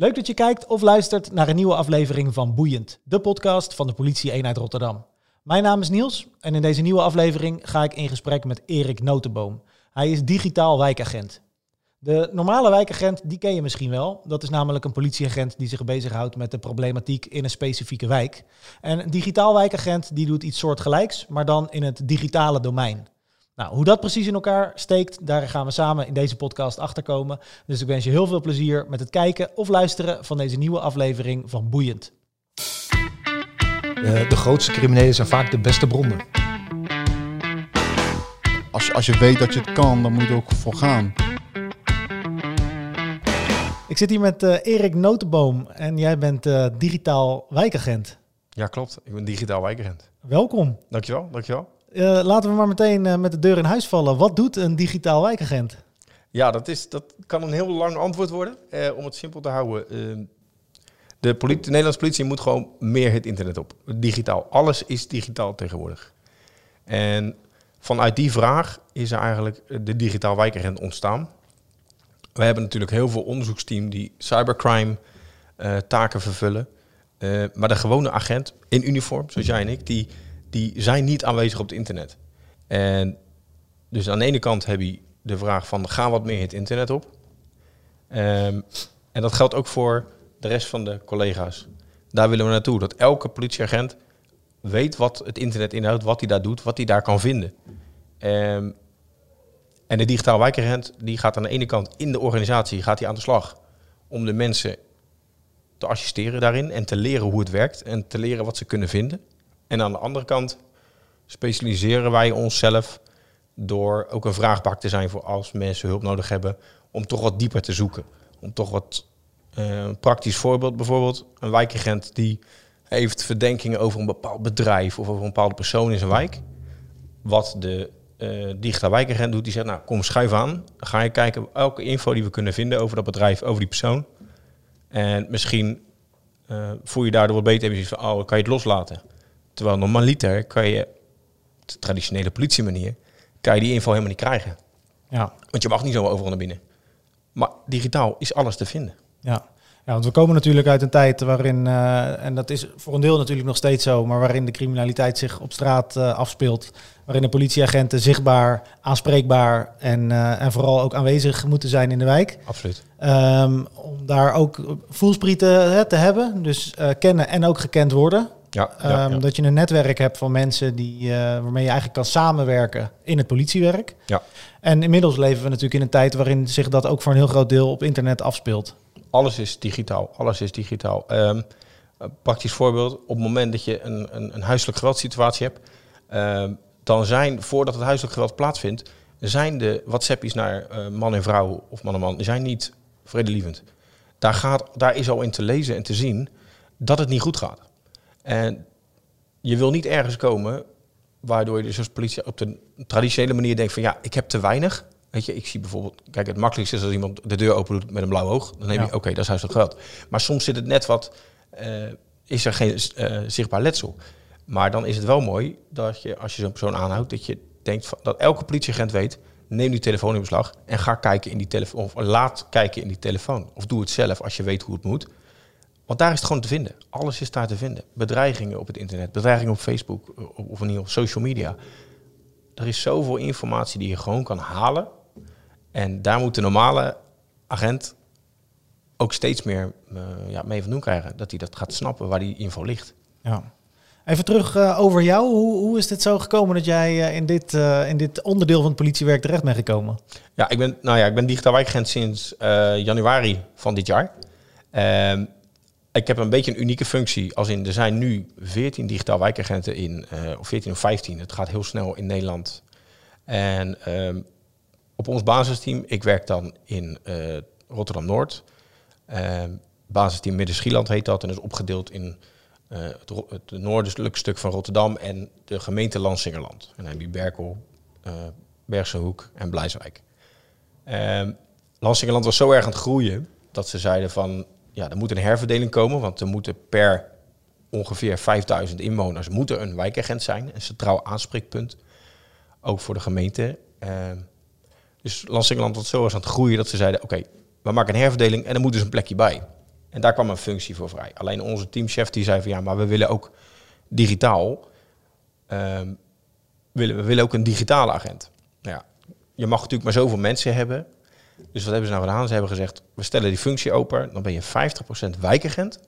Leuk dat je kijkt of luistert naar een nieuwe aflevering van Boeiend, de podcast van de politie-eenheid Rotterdam. Mijn naam is Niels en in deze nieuwe aflevering ga ik in gesprek met Erik Notenboom. Hij is digitaal wijkagent. De normale wijkagent, die ken je misschien wel. Dat is namelijk een politieagent die zich bezighoudt met de problematiek in een specifieke wijk. En een digitaal wijkagent, die doet iets soortgelijks, maar dan in het digitale domein. Nou, hoe dat precies in elkaar steekt, daar gaan we samen in deze podcast achterkomen. Dus ik wens je heel veel plezier met het kijken of luisteren van deze nieuwe aflevering van Boeiend. Uh, de grootste criminelen zijn vaak de beste bronnen. Als je, als je weet dat je het kan, dan moet je er ook voor gaan. Ik zit hier met uh, Erik Notenboom en jij bent uh, digitaal wijkagent. Ja, klopt. Ik ben digitaal wijkagent. Welkom. Dankjewel, dankjewel. Uh, laten we maar meteen met de deur in huis vallen. Wat doet een digitaal wijkagent? Ja, dat, is, dat kan een heel lang antwoord worden. om het simpel te houden. de, politie, de Nederlandse politie moet gewoon meer het internet op. Digitaal. Alles is digitaal tegenwoordig. En vanuit die vraag is er eigenlijk de digitaal wijkagent ontstaan. We hebben natuurlijk heel veel onderzoeksteam die cybercrime taken vervullen. Maar de gewone agent in uniform, zoals jij en ik, die, die zijn niet aanwezig op het internet. En dus aan de ene kant heb je de vraag van ga wat meer het internet op. Um, en dat geldt ook voor de rest van de collega's. Daar willen we naartoe. Dat elke politieagent weet wat het internet inhoudt, wat hij daar doet, wat hij daar kan vinden. Um, en de digitaal wijkagent die gaat aan de ene kant in de organisatie gaat hij aan de slag om de mensen te assisteren daarin en te leren hoe het werkt en te leren wat ze kunnen vinden. En aan de andere kant specialiseren wij onszelf door ook een vraagbak te zijn voor als mensen hulp nodig hebben om toch wat dieper te zoeken. Om toch wat uh, praktisch voorbeeld bijvoorbeeld, een wijkagent die heeft verdenkingen over een bepaald bedrijf of over een bepaalde persoon in zijn wijk. Wat de uh, digitaal wijkagent doet, die zegt, nou kom schuif aan. Dan ga je kijken elke info die we kunnen vinden over dat bedrijf, over die persoon. En misschien uh, voel je daardoor beter en je van, oh, kan je het loslaten. Terwijl normaliter kan je, de traditionele politiemanier, kan je die info helemaal niet krijgen. Ja. Want je mag niet zo overal naar binnen. Maar digitaal is alles te vinden. Ja. Ja, want we komen natuurlijk uit een tijd waarin, uh, en dat is voor een deel natuurlijk nog steeds zo, maar waarin de criminaliteit zich op straat uh, afspeelt. Waarin de politieagenten zichtbaar, aanspreekbaar en, uh, en vooral ook aanwezig moeten zijn in de wijk. Absoluut. Um, om daar ook voelsprieten te hebben, dus kennen en ook gekend worden. Ja, ja, ja, Dat je een netwerk hebt van mensen die, waarmee je eigenlijk kan samenwerken in het politiewerk. Ja. En inmiddels leven we natuurlijk in een tijd waarin zich dat ook voor een heel groot deel op internet afspeelt alles is digitaal. Alles is digitaal. Um, een praktisch voorbeeld, op het moment dat je een, een, een huiselijk geweldsituatie hebt, um, dan zijn, voordat het huiselijk geweld plaatsvindt, zijn de WhatsAppjes naar uh, man en vrouw of man en man, zijn niet vredelievend. Daar, gaat, daar is al in te lezen en te zien dat het niet goed gaat. En je wil niet ergens komen waardoor je dus als politie op de traditionele manier denkt van ja, ik heb te weinig. Weet je, ik zie bijvoorbeeld, kijk, het makkelijkste is als iemand de deur open doet met een blauw oog. Dan neem je, oké, dat is huiselijk geweld. Maar soms zit het net wat, uh, is er geen uh, zichtbaar letsel. Maar dan is het wel mooi dat je, als je zo'n persoon aanhoudt, dat je denkt van, dat elke politieagent weet, neem die telefoon in beslag en ga kijken in die telefoon, of laat kijken in die telefoon. Of doe het zelf als je weet hoe het moet. Want daar is het gewoon te vinden. Alles is daar te vinden. Bedreigingen op het internet, bedreigingen op Facebook of in ieder geval social media. Er is zoveel informatie die je gewoon kan halen en daar moet de normale agent ook steeds meer uh, ja, mee van doen krijgen. Dat hij dat gaat snappen waar die info ligt. Ja. Even terug uh, over jou. Hoe, hoe is het zo gekomen dat jij uh, in, dit, in dit onderdeel van het politiewerk terecht bent gekomen? Ja, ik ben, nou ja, ik ben digitaal wijkagent sinds januari van dit jaar. Ehm, ik heb een beetje een unieke functie. Als in, er zijn nu 14 digitaal wijkagenten in, of 14 of 15. Het gaat heel snel in Nederland. En um, op ons basisteam, ik werk dan in uh, Rotterdam-Noord. Uh, basisteam Midden-Schieland heet dat en is opgedeeld in uh, het, het noordelijke stuk van Rotterdam en de gemeente Lansingerland. En dan heb Berkel, Bergse Hoek en Blijswijk. Ehm, Lansingerland was zo erg aan het groeien dat ze zeiden van ja, er moet een herverdeling komen, want er moeten per ongeveer 5000 inwoners moeten een wijkagent zijn, een centraal aanspreekpunt, ook voor de gemeente. Uh, dus Lansingerland was zo aan het groeien dat ze zeiden, oké, we maken een herverdeling en er moet dus een plekje bij. En daar kwam een functie voor vrij. Alleen onze teamchef die zei van ja, maar we willen ook digitaal. ehm, willen, we willen ook een digitale agent. Nou ja, je mag natuurlijk maar zoveel mensen hebben. Dus wat hebben ze nou gedaan? Ze hebben gezegd, we stellen die functie open. Dan ben je 50% wijkagent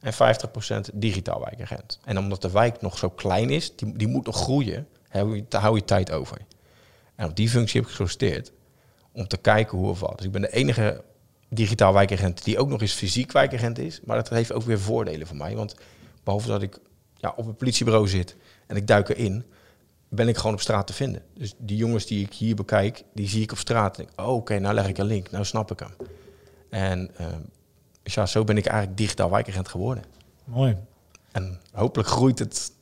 en 50% digitaal wijkagent. En omdat de wijk nog zo klein is, die, die moet nog groeien, hou je, hou je tijd over. En op die functie heb ik gesolliciteerd om te kijken hoe of wat. Dus ik ben de enige digitaal wijkagent die ook nog eens fysiek wijkagent is. Maar dat heeft ook weer voordelen voor mij. Want behalve dat ik ja, op een politiebureau zit en ik duik erin, ben ik gewoon op straat te vinden. Dus die jongens die ik hier bekijk, die zie ik op straat. En denk, oh, oké, nou leg ik een link, nou snap ik hem. En eh, ja, zo ben ik eigenlijk digitaal wijkagent geworden. Mooi. En hopelijk groeit het.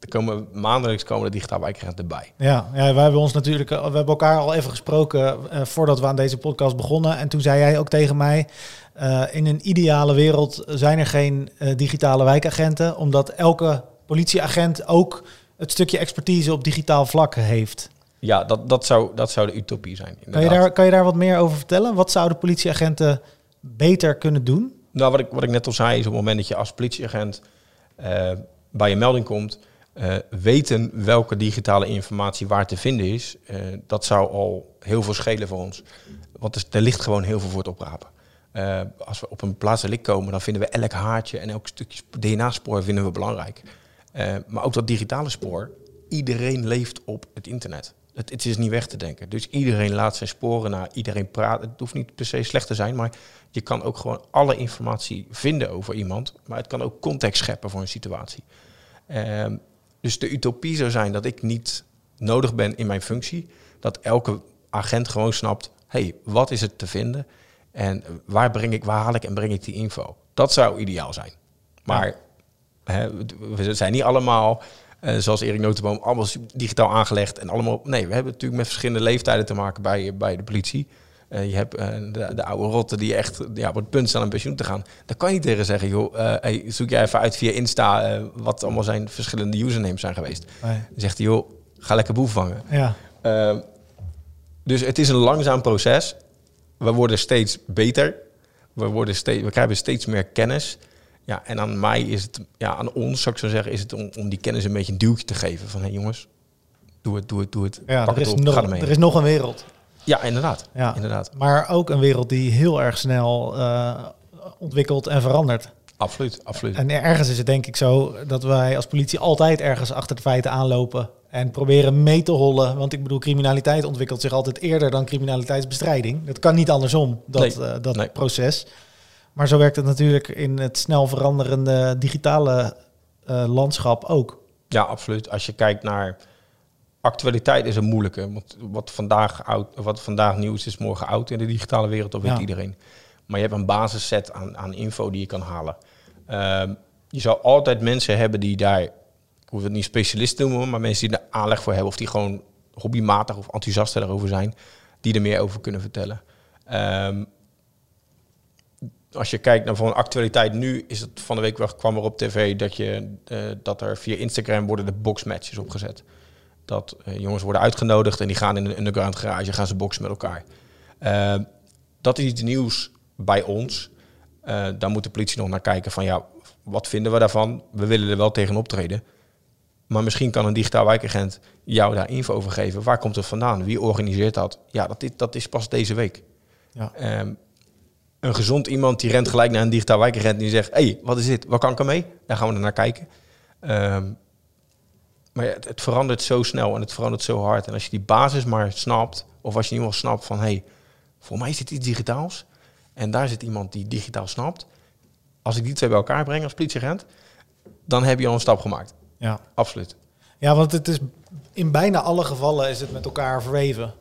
Er komen maandelijks komen de digitaal wijkagenten erbij. Ja, ja, wij hebben ons natuurlijk, eh, we hebben elkaar al even gesproken eh, voordat we aan deze podcast begonnen. En toen zei jij ook tegen mij, in een ideale wereld zijn er geen digitale wijkagenten, omdat elke politieagent ook het stukje expertise op digitaal vlak heeft. Ja, dat, dat, zou, dat zou de utopie zijn. Kan je, daar, kan je daar wat meer over vertellen? Wat zouden politieagenten beter kunnen doen? Nou, wat ik, wat ik net al zei, is op het moment dat je als politieagent eh, bij een melding komt, eh, weten welke digitale informatie waar te vinden is, eh, dat zou al heel veel schelen voor ons. Want er, ligt gewoon heel veel voor het oprapen. Als we op een plaatselijk komen, dan vinden we elk haartje en elk stukje sp- DNA-spoor vinden we belangrijk. Eh, maar ook dat digitale spoor, iedereen leeft op het internet. Het, het is niet weg te denken. Dus iedereen laat zijn sporen naar, iedereen praat. Het hoeft niet per se slecht te zijn, maar je kan ook gewoon alle informatie vinden over iemand. Maar het kan ook context scheppen voor een situatie. Ehm, dus de utopie zou zijn dat ik niet nodig ben in mijn functie. Dat elke agent gewoon snapt, hey, wat is het te vinden? En waar, breng ik, waar haal ik en breng ik die info? Dat zou ideaal zijn. Maar hè, we zijn niet allemaal, eh, zoals Erik Notenboom, allemaal digitaal aangelegd. En allemaal, nee, we hebben natuurlijk met verschillende leeftijden te maken bij, bij de politie. Eh, je hebt eh, de, de oude rotten die echt ja, op het punt staan om pensioen te gaan. Daar kan je niet tegen zeggen, joh, hey, zoek jij even uit via Insta wat allemaal zijn verschillende usernames zijn geweest. Nee. Dan zegt hij, joh, ga lekker boef vangen. Ja, dus het is een langzaam proces. We worden steeds beter. We, worden steeds, we krijgen steeds meer kennis. Ja, en aan mij is het, ja, aan ons zou ik zo zeggen, is het om, om die kennis een beetje een duwtje te geven. Van hé jongens, doe het, doe het, doe het. ja Pak er, het is op, nog, er is nog een wereld. Ja, inderdaad. Ja. inderdaad. Maar ook een wereld die heel erg snel eh, ontwikkelt en verandert. Absoluut, absoluut. En ergens is het denk ik zo dat wij als politie altijd ergens achter de feiten aanlopen en proberen mee te hollen. Want ik bedoel, criminaliteit ontwikkelt zich altijd eerder dan criminaliteitsbestrijding. Dat kan niet andersom, dat, Nee, eh, dat nee. proces. Maar zo werkt het natuurlijk in het snel veranderende digitale eh, landschap ook. Ja, absoluut. Als je kijkt naar actualiteit is een moeilijke. Want wat vandaag, oud, wat vandaag nieuws is, morgen oud in de digitale wereld, dat weet Ja. iedereen. Maar je hebt een basisset aan, aan info die je kan halen. Ehm, je zal altijd mensen hebben die daar, ik hoef het niet specialist te noemen, maar mensen die er aanleg voor hebben of die gewoon hobbymatig of enthousiast daarover zijn, die er meer over kunnen vertellen. Ehm, als je kijkt naar van actualiteit nu, is het van de week wel kwam er op tv dat, je, eh, dat er via Instagram worden de boxmatches opgezet. Dat eh, jongens worden uitgenodigd en die gaan in een underground garage, gaan ze boksen met elkaar. Eh, dat is iets nieuws bij ons. Eh daar moet de politie nog naar kijken van ja, wat vinden we daarvan? We willen er wel tegen optreden. Maar misschien kan een digitaal wijkagent jou daar info over geven. Waar komt het vandaan? Wie organiseert dat? Ja, dat is, dat is pas deze week. Ja. Ehm, een gezond iemand die rent gelijk naar een digitaal wijkagent en die zegt: hey, wat is dit? Wat kan ik ermee? Daar gaan we er naar kijken. Ehm, maar ja, het, het verandert zo snel en het verandert zo hard. En als je die basis maar snapt, of als je geval snapt van: hey, voor mij is dit iets digitaals. En daar zit iemand die digitaal snapt. Als ik die twee bij elkaar breng als politieagent, dan heb je al een stap gemaakt. Ja. Absoluut. ja, want het is in bijna alle gevallen is het met elkaar verweven.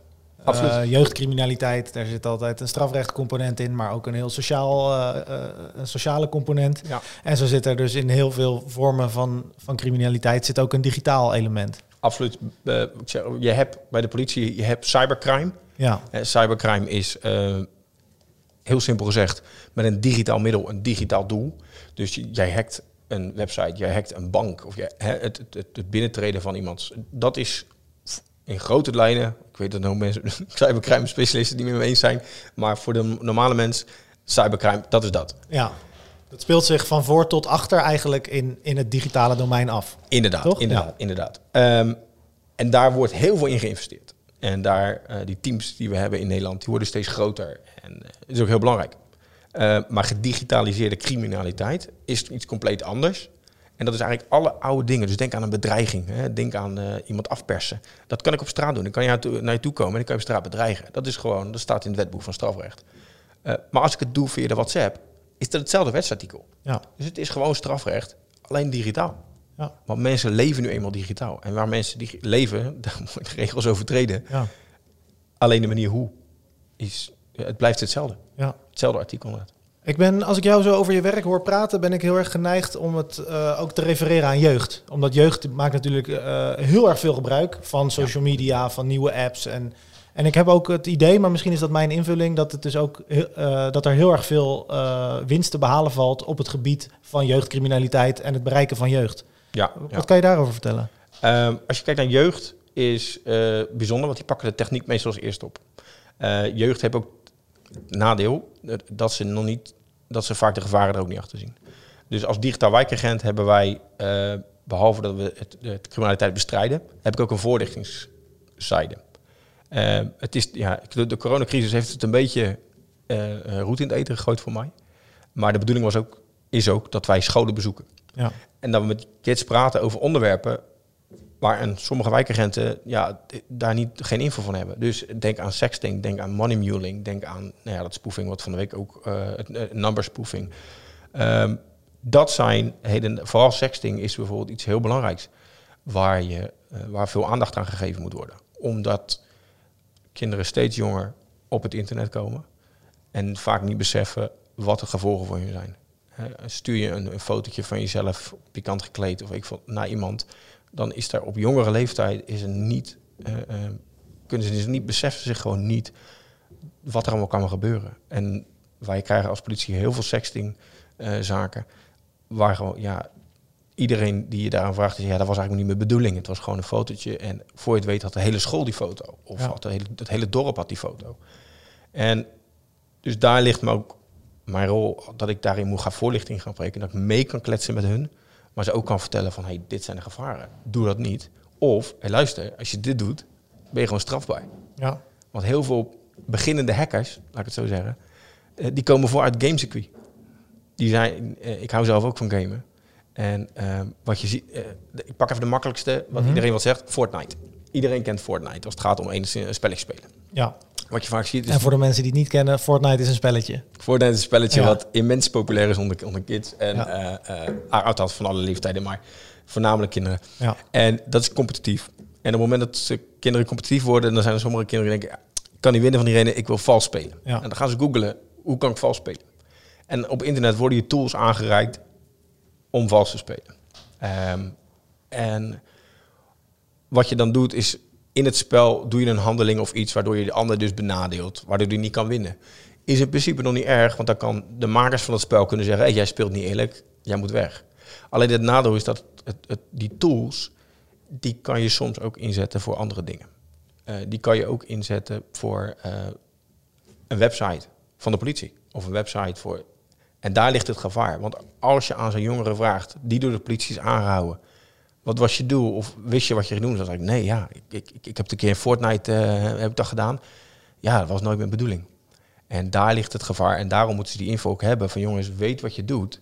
Absoluut. Eh, jeugdcriminaliteit, daar zit altijd een strafrechtcomponent in, maar ook een heel sociaal, eh, eh, een sociale component. Ja. En zo zit er dus in heel veel vormen van, van criminaliteit zit ook een digitaal element. Absoluut. Je hebt bij de politie, je hebt cybercrime. Ja, cybercrime is heel simpel gezegd met een digitaal middel, een digitaal doel. Dus jij hackt een website, jij hackt een bank of je, hè, het, het, het, binnentreden van iemand. Dat is in grote lijnen, ik weet dat nog mensen, cybercrime specialisten die met me eens zijn, maar voor de normale mens, cybercrime, dat is dat. ja, Het speelt zich van voor tot achter eigenlijk in, in het digitale domein af. Inderdaad, Toch? inderdaad, Ja. inderdaad. Ehm, en daar wordt heel veel in geïnvesteerd. En daar, eh, die teams die we hebben in Nederland, die worden steeds groter. En eh, dat is ook heel belangrijk. Eh, maar gedigitaliseerde criminaliteit is iets compleet anders. En dat is eigenlijk alle oude dingen. Dus denk aan een bedreiging. Hè? Denk aan eh, iemand afpersen. Dat kan ik op straat doen. Dan kan je naar je toe komen en dan kan je op straat bedreigen. Dat is gewoon, dat staat in het wetboek van strafrecht. Eh, maar als ik het doe via de WhatsApp, is dat hetzelfde wetsartikel. Ja, Dus het is gewoon strafrecht, alleen digitaal. ja, Want mensen leven nu eenmaal digitaal. En waar mensen die leven, daar worden regels overtreden. ja, Alleen de manier hoe is, het blijft hetzelfde. ja. Hetzelfde artikel net. Ik ben, als ik jou zo over je werk hoor praten, ben ik heel erg geneigd om het eh, ook te refereren aan jeugd. Omdat jeugd maakt natuurlijk eh, heel erg veel gebruik van social media, van nieuwe apps. En, en ik heb ook het idee, maar misschien is dat mijn invulling, dat, het dus ook, heel- eh, dat er heel erg veel winst te behalen valt op het gebied van jeugdcriminaliteit en het bereiken van jeugd. Ja, ja. Wat kan je daarover vertellen? Ehm, als je kijkt naar jeugd, is bijzonder, want die pakken de techniek meestal als eerst op. Jeugd heeft ook nadeel dat- dat ze nog niet, dat ze vaak de gevaren er ook niet achter zien. Dus als digitaal wijkagent hebben wij, eh, behalve dat we het, de criminaliteit bestrijden, heb ik ook een voorlichtingszijde. Eh, het is, ja, de, de coronacrisis heeft het een beetje eh eh, roet in het eten gegooid voor mij. Maar de bedoeling was ook, is ook dat wij scholen bezoeken. Ja, En dat we met kids praten over onderwerpen waar een, sommige wijkagenten ja, daar niet, geen info van hebben. Dus denk aan sexting, denk aan money muling, denk aan nou ja, dat spoofing wat van de week ook, eh het eh, number spoofing. Ehm, dat zijn heden, vooral sexting is bijvoorbeeld iets heel belangrijks waar, je, eh, waar veel aandacht aan gegeven moet worden. Omdat kinderen steeds jonger op het internet komen en vaak niet beseffen wat de gevolgen voor hun zijn. Stuur je een, een fotootje van jezelf pikant gekleed of ik naar iemand, dan is daar op jongere leeftijd is er niet, eh, eh, kunnen ze dus niet beseffen zich gewoon niet wat er allemaal kan gebeuren. En wij krijgen als politie heel veel sexting eh, zaken waar gewoon ja iedereen die je daaraan vraagt, is ja dat was eigenlijk niet mijn bedoeling. Het was gewoon een fotootje en voor je het weet had de hele school die foto of Ja. had de hele, het hele dorp had die foto. En dus daar ligt me ook mijn rol dat ik daarin moet gaan voorlichting gaan spreken. Dat ik mee kan kletsen met hun. Maar ze ook kan vertellen van hey, dit zijn de gevaren. Doe dat niet. Of hey, luister, als je dit doet, ben je gewoon strafbaar. ja, Want heel veel beginnende hackers, laat ik het zo zeggen, eh, die komen voor uit gamecircuit. Die zijn, eh, ik hou zelf ook van gamen. En ehm, wat je ziet, eh, ik pak even de makkelijkste, wat Mhm. iedereen wat zegt, Fortnite. Iedereen kent Fortnite als het gaat om een, een spelletje spelen. ja. Wat je vaak ziet is En voor de mensen die het niet kennen, Fortnite is een spelletje. Fortnite is een spelletje Ja. wat immens populair is onder, onder kids. En Ja. eh, eh, althans van alle leeftijden, maar voornamelijk kinderen. Ja, En dat is competitief. En op het moment dat ze kinderen competitief worden, dan zijn er sommige kinderen die denken, ja, ik kan niet winnen van die reden, ik wil vals spelen. Ja. En dan gaan ze googlen, hoe kan ik vals spelen? En op internet worden je tools aangereikt om vals te spelen. Ehm, en wat je dan doet is, in het spel doe je een handeling of iets waardoor je de ander dus benadeelt, waardoor die niet kan winnen. Is in principe nog niet erg, want dan kan de makers van het spel kunnen zeggen, hey, jij speelt niet eerlijk, jij moet weg. Alleen het nadeel is dat het, het, die tools, die kan je soms ook inzetten voor andere dingen. Eh, die kan je ook inzetten voor eh, een website van de politie. Of een website voor... En daar ligt het gevaar. Want als je aan zo'n jongere vraagt, die door de politie is aangehouden... Wat was je doel? Of wist je wat je ging doen? Dan zeg ik, nee, ja, ik, ik, ik, heb een keer in Fortnite eh, heb ik dat gedaan. Ja, dat was nooit mijn bedoeling. En daar ligt het gevaar. En daarom moeten ze die info ook hebben van jongens, weet wat je doet.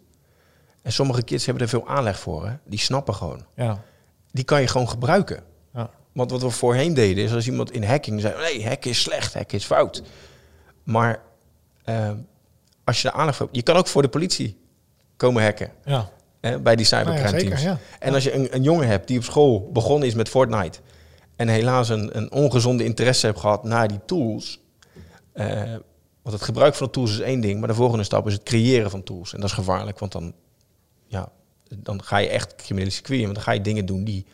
En sommige kids hebben er veel aanleg voor. Hè? Die snappen gewoon. ja, Die kan je gewoon gebruiken. ja. Want wat we voorheen deden, is als iemand in hacking zei... nee, hacken is slecht, hacken is fout. Maar eh, als je de aandacht voor hebt... je kan ook voor de politie komen hacken. ja. Hè, bij die Nou ja, cybercrime zeker, teams. ja. En als je een, een jongen hebt die op school begonnen is met Fortnite... en helaas een, een ongezonde interesse heeft gehad naar die tools... eh, want het gebruik van de tools is één ding... maar de volgende stap is het creëren van tools. En dat is gevaarlijk, want dan, ja, dan ga je echt criminele circuit in... want dan ga je dingen doen die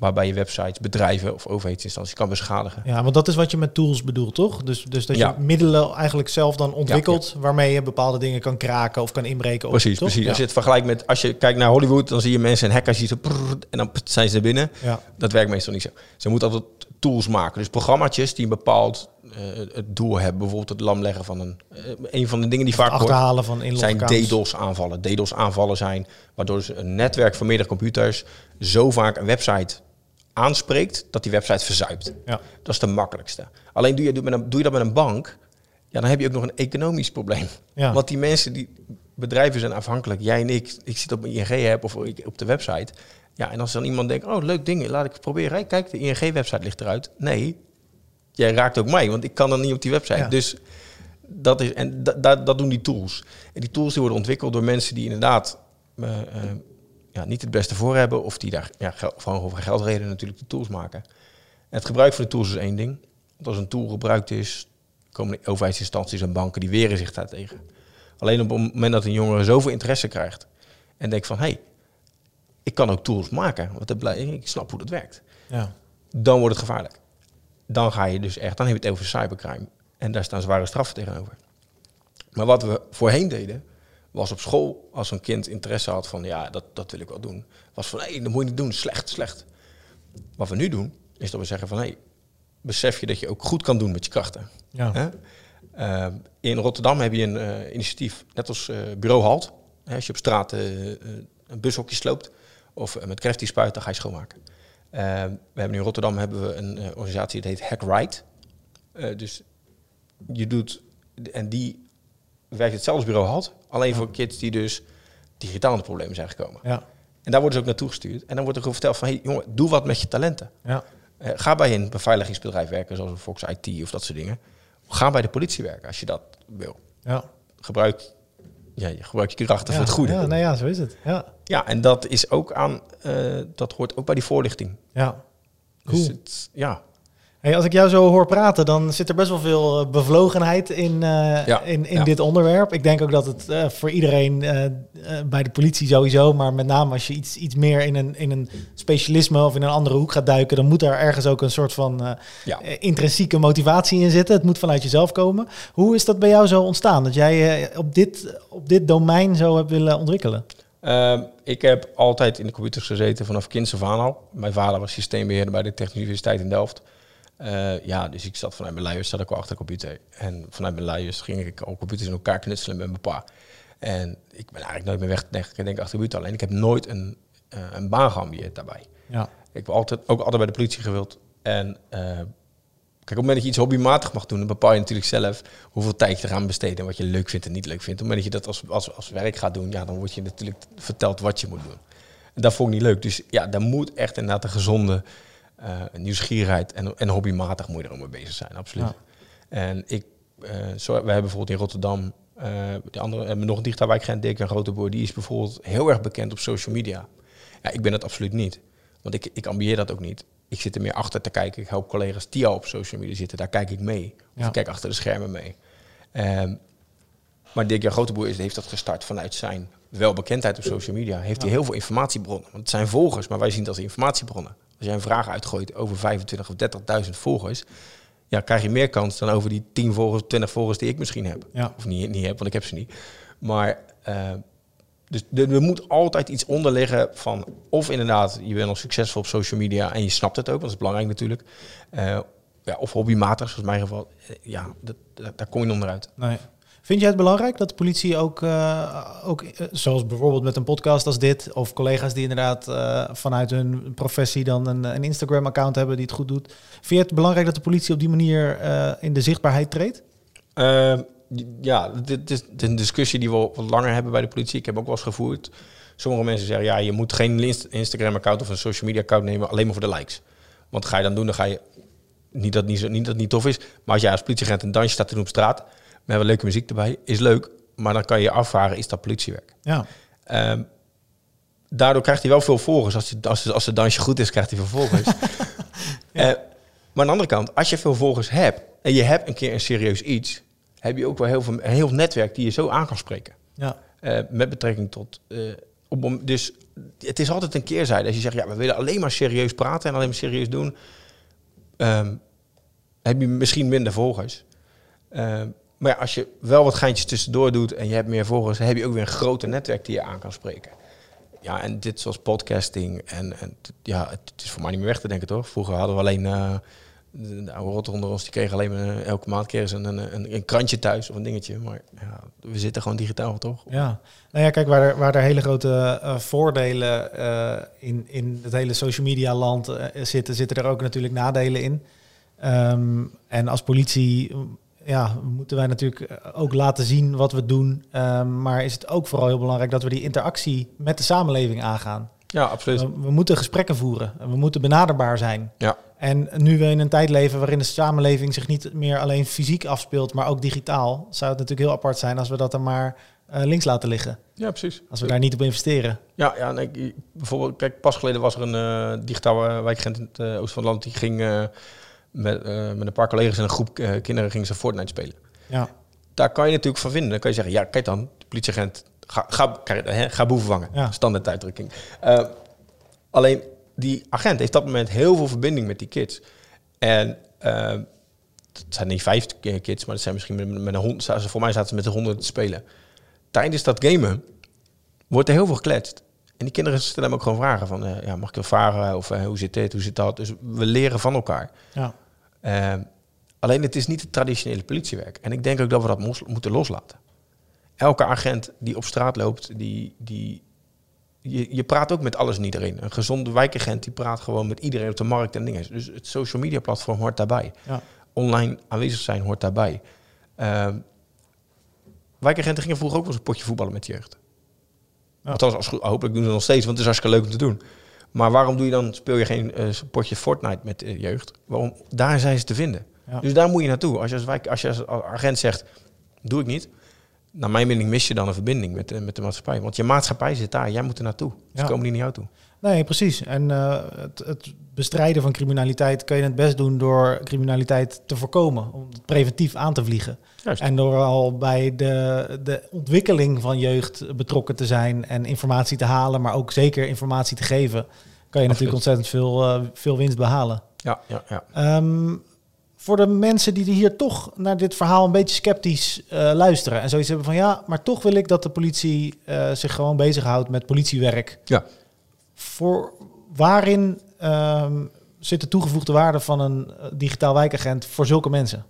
waarbij je websites, bedrijven of overheidsinstanties kan beschadigen. Ja, want dat is wat je met tools bedoelt, toch? Dus, dus dat Ja. je middelen eigenlijk zelf dan ontwikkelt... waarmee je bepaalde dingen kan kraken of kan inbreken. Precies, toch? precies. Ja. Als je het vergelijkt met, als je kijkt naar Hollywood, dan zie je mensen en hackers die zo prrr, en dan zijn ze er binnen. Ja. Dat werkt meestal niet zo. Ze moeten altijd tools maken. Dus programmaatjes die een bepaald eh, het doel hebben. Bijvoorbeeld het lamleggen van een... eh, een van de dingen die vaak Achterhalen van zijn. DDoS-aanvallen. DDoS-aanvallen zijn waardoor ze een netwerk van meerdere computers zo vaak een website aanspreekt dat die website verzuipt. Ja. Dat is de makkelijkste. Alleen doe je, doe, met een, doe je dat met een bank, ja, dan heb je ook nog een economisch probleem. Ja. Want die mensen, die bedrijven zijn afhankelijk. Jij en ik, ik zit op mijn ING-app of ik- op de website. Ja, en als dan iemand denkt, oh, leuk ding, laat ik het proberen. Hey, kijk, de ING-website ligt eruit. Nee, jij raakt ook mij, want ik kan dan niet op die website. Ja. Dus dat is, en da, da- dat doen die tools. En die tools die worden ontwikkeld door mensen die inderdaad eh, eh, ja, niet het beste voor hebben. Of die daar ja, over geldreden natuurlijk de tools maken. En het gebruik van de tools is één ding. Want als een tool gebruikt is, komen de overheidsinstanties en banken die weren zich daartegen. Alleen op het moment dat een jongere zoveel interesse krijgt en denkt van hé, hey, ik kan ook tools maken, want dat ik snap hoe dat werkt. Ja. Dan wordt het gevaarlijk. Dan ga je dus echt, dan heb je het over cybercrime. En daar staan zware straffen tegenover. Maar wat we voorheen deden, was op school, als een kind interesse had van ja, dat, dat wil ik wel doen, was van hé, dat moet je niet doen, slecht, slecht. Wat we nu doen, is dat we zeggen van hé, besef je dat je ook goed kan doen met je krachten. Ja. Eh, in Rotterdam heb je een eh, initiatief, net als eh, Bureau Halt. Hè, als je op straat een bushokje sloopt of met die spuit, dan ga je schoonmaken. We hebben nu in Rotterdam hebben we een organisatie, die heet Hack Right. Dus je doet, en die werkt hetzelfde als Bureau Halt, alleen voor kids die dus digitaal in problemen zijn gekomen. Ja. En daar worden ze ook naartoe gestuurd. En dan wordt er gewoon verteld van, hey, jongen, doe wat met je talenten. Ja. Eh, ga bij een beveiligingsbedrijf werken, zoals een Fox IT of dat soort dingen. Ga bij de politie werken als je dat wil. Ja. Gebruik, ja, je gebruik je krachten Ja. voor het goede. Ja, Ja, nee, ja, zo is het. Ja. en dat is ook aan, eh, dat hoort ook bij die voorlichting. Ja. Dus Cool. het, ja, Hey, als ik jou zo hoor praten, dan zit er best wel veel eh, bevlogenheid in, eh, Ja, in, in ja. dit onderwerp. Ik denk ook dat het eh, voor iedereen, bij de politie sowieso, maar met name als je iets, iets meer in een, in een specialisme of in een andere hoek gaat duiken, dan moet daar ergens ook een soort van ja. intrinsieke motivatie in zitten. Het moet vanuit jezelf komen. Hoe is dat bij jou zo ontstaan? Dat jij op, dit, op dit domein zo hebt willen ontwikkelen? Ehm, ik heb altijd in de computers gezeten vanaf kinds af aan al. Mijn vader was systeembeheerder bij de Technische Universiteit in Delft. Eh, ja, dus ik zat vanuit mijn luiers, zat ik al achter de computer. En vanuit mijn luiers ging ik al computers in elkaar knutselen met mijn pa. En ik ben eigenlijk nooit meer weg, denk, ik denk achter de computer. Alleen ik heb nooit een, eh, een baan geambieerd daarbij. Ja. Ik heb altijd, ook altijd bij de politie gewild. En eh, kijk, op het moment dat je iets hobbymatig mag doen, dan bepaal je natuurlijk zelf hoeveel tijd je eraan besteden en wat je leuk vindt en niet leuk vindt. Op het moment dat je dat als, als, als werk gaat doen, ja, dan word je natuurlijk verteld wat je moet doen. En dat vond ik niet leuk. Dus ja, daar moet echt inderdaad een gezonde eh, nieuwsgierigheid en, en hobbymatig moet je er ook mee bezig zijn, absoluut. Ja. En ik, eh, zo, we hebben bijvoorbeeld in Rotterdam, eh de andere, hebben nog een digitaal wijkagent, Dirk en Grote Boer, die is bijvoorbeeld heel erg bekend op social media. Ja, ik ben het absoluut niet. Want ik, ik ambieer dat ook niet. Ik zit er meer achter te kijken. Ik help collega's die al op social media zitten. Daar kijk ik mee. Of Ja. ik kijk achter de schermen mee. Ehm, maar Dirk Jan Groteboer is, heeft dat gestart vanuit zijn welbekendheid op social media. Heeft hij heel veel informatiebronnen. Want het zijn volgers, maar wij zien het als informatiebronnen. Als jij een vraag uitgooit over 25 of 30.000 volgers... Ja, krijg je meer kans dan over die 10 volgers, 20 volgers die ik misschien heb. Ja. Of niet, niet heb, want ik heb ze niet. Maar eh, dus er, er moet altijd iets onder liggen van... of inderdaad, je bent al succesvol op social media... en je snapt het ook, want dat is belangrijk natuurlijk. Eh, ja, of hobbymatig, zoals in mijn geval. Eh, ja, dat, dat- daar kom je niet onderuit. Nee. Vind jij het belangrijk dat de politie ook, eh, ook eh, zoals bijvoorbeeld met een podcast als dit, of collega's die inderdaad eh, vanuit hun professie dan een, een Instagram-account hebben die het goed doet, vind je het belangrijk dat de politie op die manier in de zichtbaarheid treedt? Ehm, ja, dit is een discussie die we wat langer hebben bij de politie. Ik heb ook wel eens gevoerd. Sommige mensen zeggen, ja, je moet geen Inst- Instagram-account of een social media-account nemen, alleen maar voor de likes. Want ga je dan doen, dan ga je... Niet dat niet, niet, dat niet tof is, maar als jij als politieagent een dansje staat te doen op straat, wat leuke muziek erbij, is leuk. Maar dan kan je je afvragen, is dat politiewerk? Ja, Ehm, daardoor krijgt hij wel veel volgers. Als, hij, als, als het dansje goed is, krijgt hij veel volgers. Eh, maar aan de andere kant, als je veel volgers hebt en je hebt een keer een serieus iets, heb je ook wel heel veel een heel netwerk die je zo aan kan spreken. ja, Eh, met betrekking tot eh, op, dus het is altijd een keerzijde. Als je zegt, ja, we willen alleen maar serieus praten en alleen maar serieus doen, ehm, heb je misschien minder volgers. Ehm, maar als je wel wat geintjes tussendoor doet en je hebt meer volgers, heb je ook weer een groter netwerk die je aan kan spreken. Ja, en dit zoals podcasting. En, en ja, het is voor mij niet meer weg te denken, toch? Vroeger hadden we alleen... eh, de, de oude rotter onder ons, die kregen alleen maar eh, elke maand ze een, een, een, krantje thuis of een dingetje. Maar ja, we zitten gewoon digitaal, toch? Ja, nou ja, kijk, waar er, waar hele grote eh, voordelen in, in het hele social media land zitten, zitten er ook natuurlijk nadelen in. Ehm, en als politie ja, moeten wij natuurlijk eh, ook laten zien wat we doen. Ehm, maar is het ook vooral heel belangrijk dat we die interactie met de samenleving aangaan. Ja, absoluut. We, we moeten gesprekken voeren. en We moeten benaderbaar zijn. Ja. En nu we in een tijd leven waarin de samenleving zich niet meer alleen fysiek afspeelt, maar ook digitaal, zou het natuurlijk heel apart zijn als we dat dan maar eh, links laten liggen. Ja, precies. Als we daar niet op investeren. Ja, ja nee, ik- bijvoorbeeld, kijk, pas geleden was er een digitale eh, wijkagent in het eh, oosten van het land. Die ging met, eh, met een paar collega's en een groep eh, kinderen gingen ze Fortnite spelen. Ja, Daar kan je natuurlijk van vinden. Dan kan je zeggen, ja, kijk dan, de politieagent, ga, ga, hè, ga boeven vangen. Ja. Standaard uitdrukking. Eh, alleen, die agent heeft op dat moment heel veel verbinding met die kids. En het zijn niet vijf ki- kids, maar het zijn misschien met, met een hond. Voor mij zaten ze met de honden te spelen. Tijdens dat gamen wordt er heel veel gekletst. En die kinderen stellen hem ook gewoon vragen van, ja, mag ik je vragen? Of hoe zit dit, hoe zit dat? Dus we leren van elkaar. ja. Eh, alleen het is niet het traditionele politiewerk. En ik denk ook dat we dat moeten loslaten. Elke agent die op straat loopt, die, die, je, je praat ook met alles en iedereen. Een gezonde wijkagent die praat gewoon met iedereen op de markt en dingen. Dus het social media platform hoort daarbij. Ja. Online aanwezig zijn hoort daarbij. Eh, wijkagenten gingen vroeger ook wel eens een potje voetballen met jeugd. Ja. Althans, als, hopelijk doen ze dat nog steeds, want het is hartstikke leuk om te doen. Maar waarom doe je dan, speel je geen eh, potje Fortnite met de jeugd? Waarom? Daar zijn ze te vinden. Ja. Dus daar moet je naartoe. Als je als, wijk, als je als agent zegt, doe ik niet. Naar mijn mening mis je dan een verbinding met, de- met de maatschappij. Want je maatschappij zit daar, jij moet er naartoe. Ze Ja. komen niet naar jou toe. Nee, precies. En eh, het, het bestrijden van criminaliteit kun je het best doen door criminaliteit te voorkomen. Om het preventief aan te vliegen. Juist. En door al bij de, de ontwikkeling van jeugd betrokken te zijn en informatie te halen, maar ook zeker informatie te geven, kan je natuurlijk ontzettend veel, eh, veel winst behalen. Ja, ja, ja. Ehm, voor de mensen die hier toch naar dit verhaal een beetje sceptisch eh, luisteren en zoiets hebben van ja, maar toch wil ik dat de politie zich gewoon bezighoudt met politiewerk. Ja. Voor waarin ehm, zit de toegevoegde waarde van een eh, digitaal wijkagent voor zulke mensen?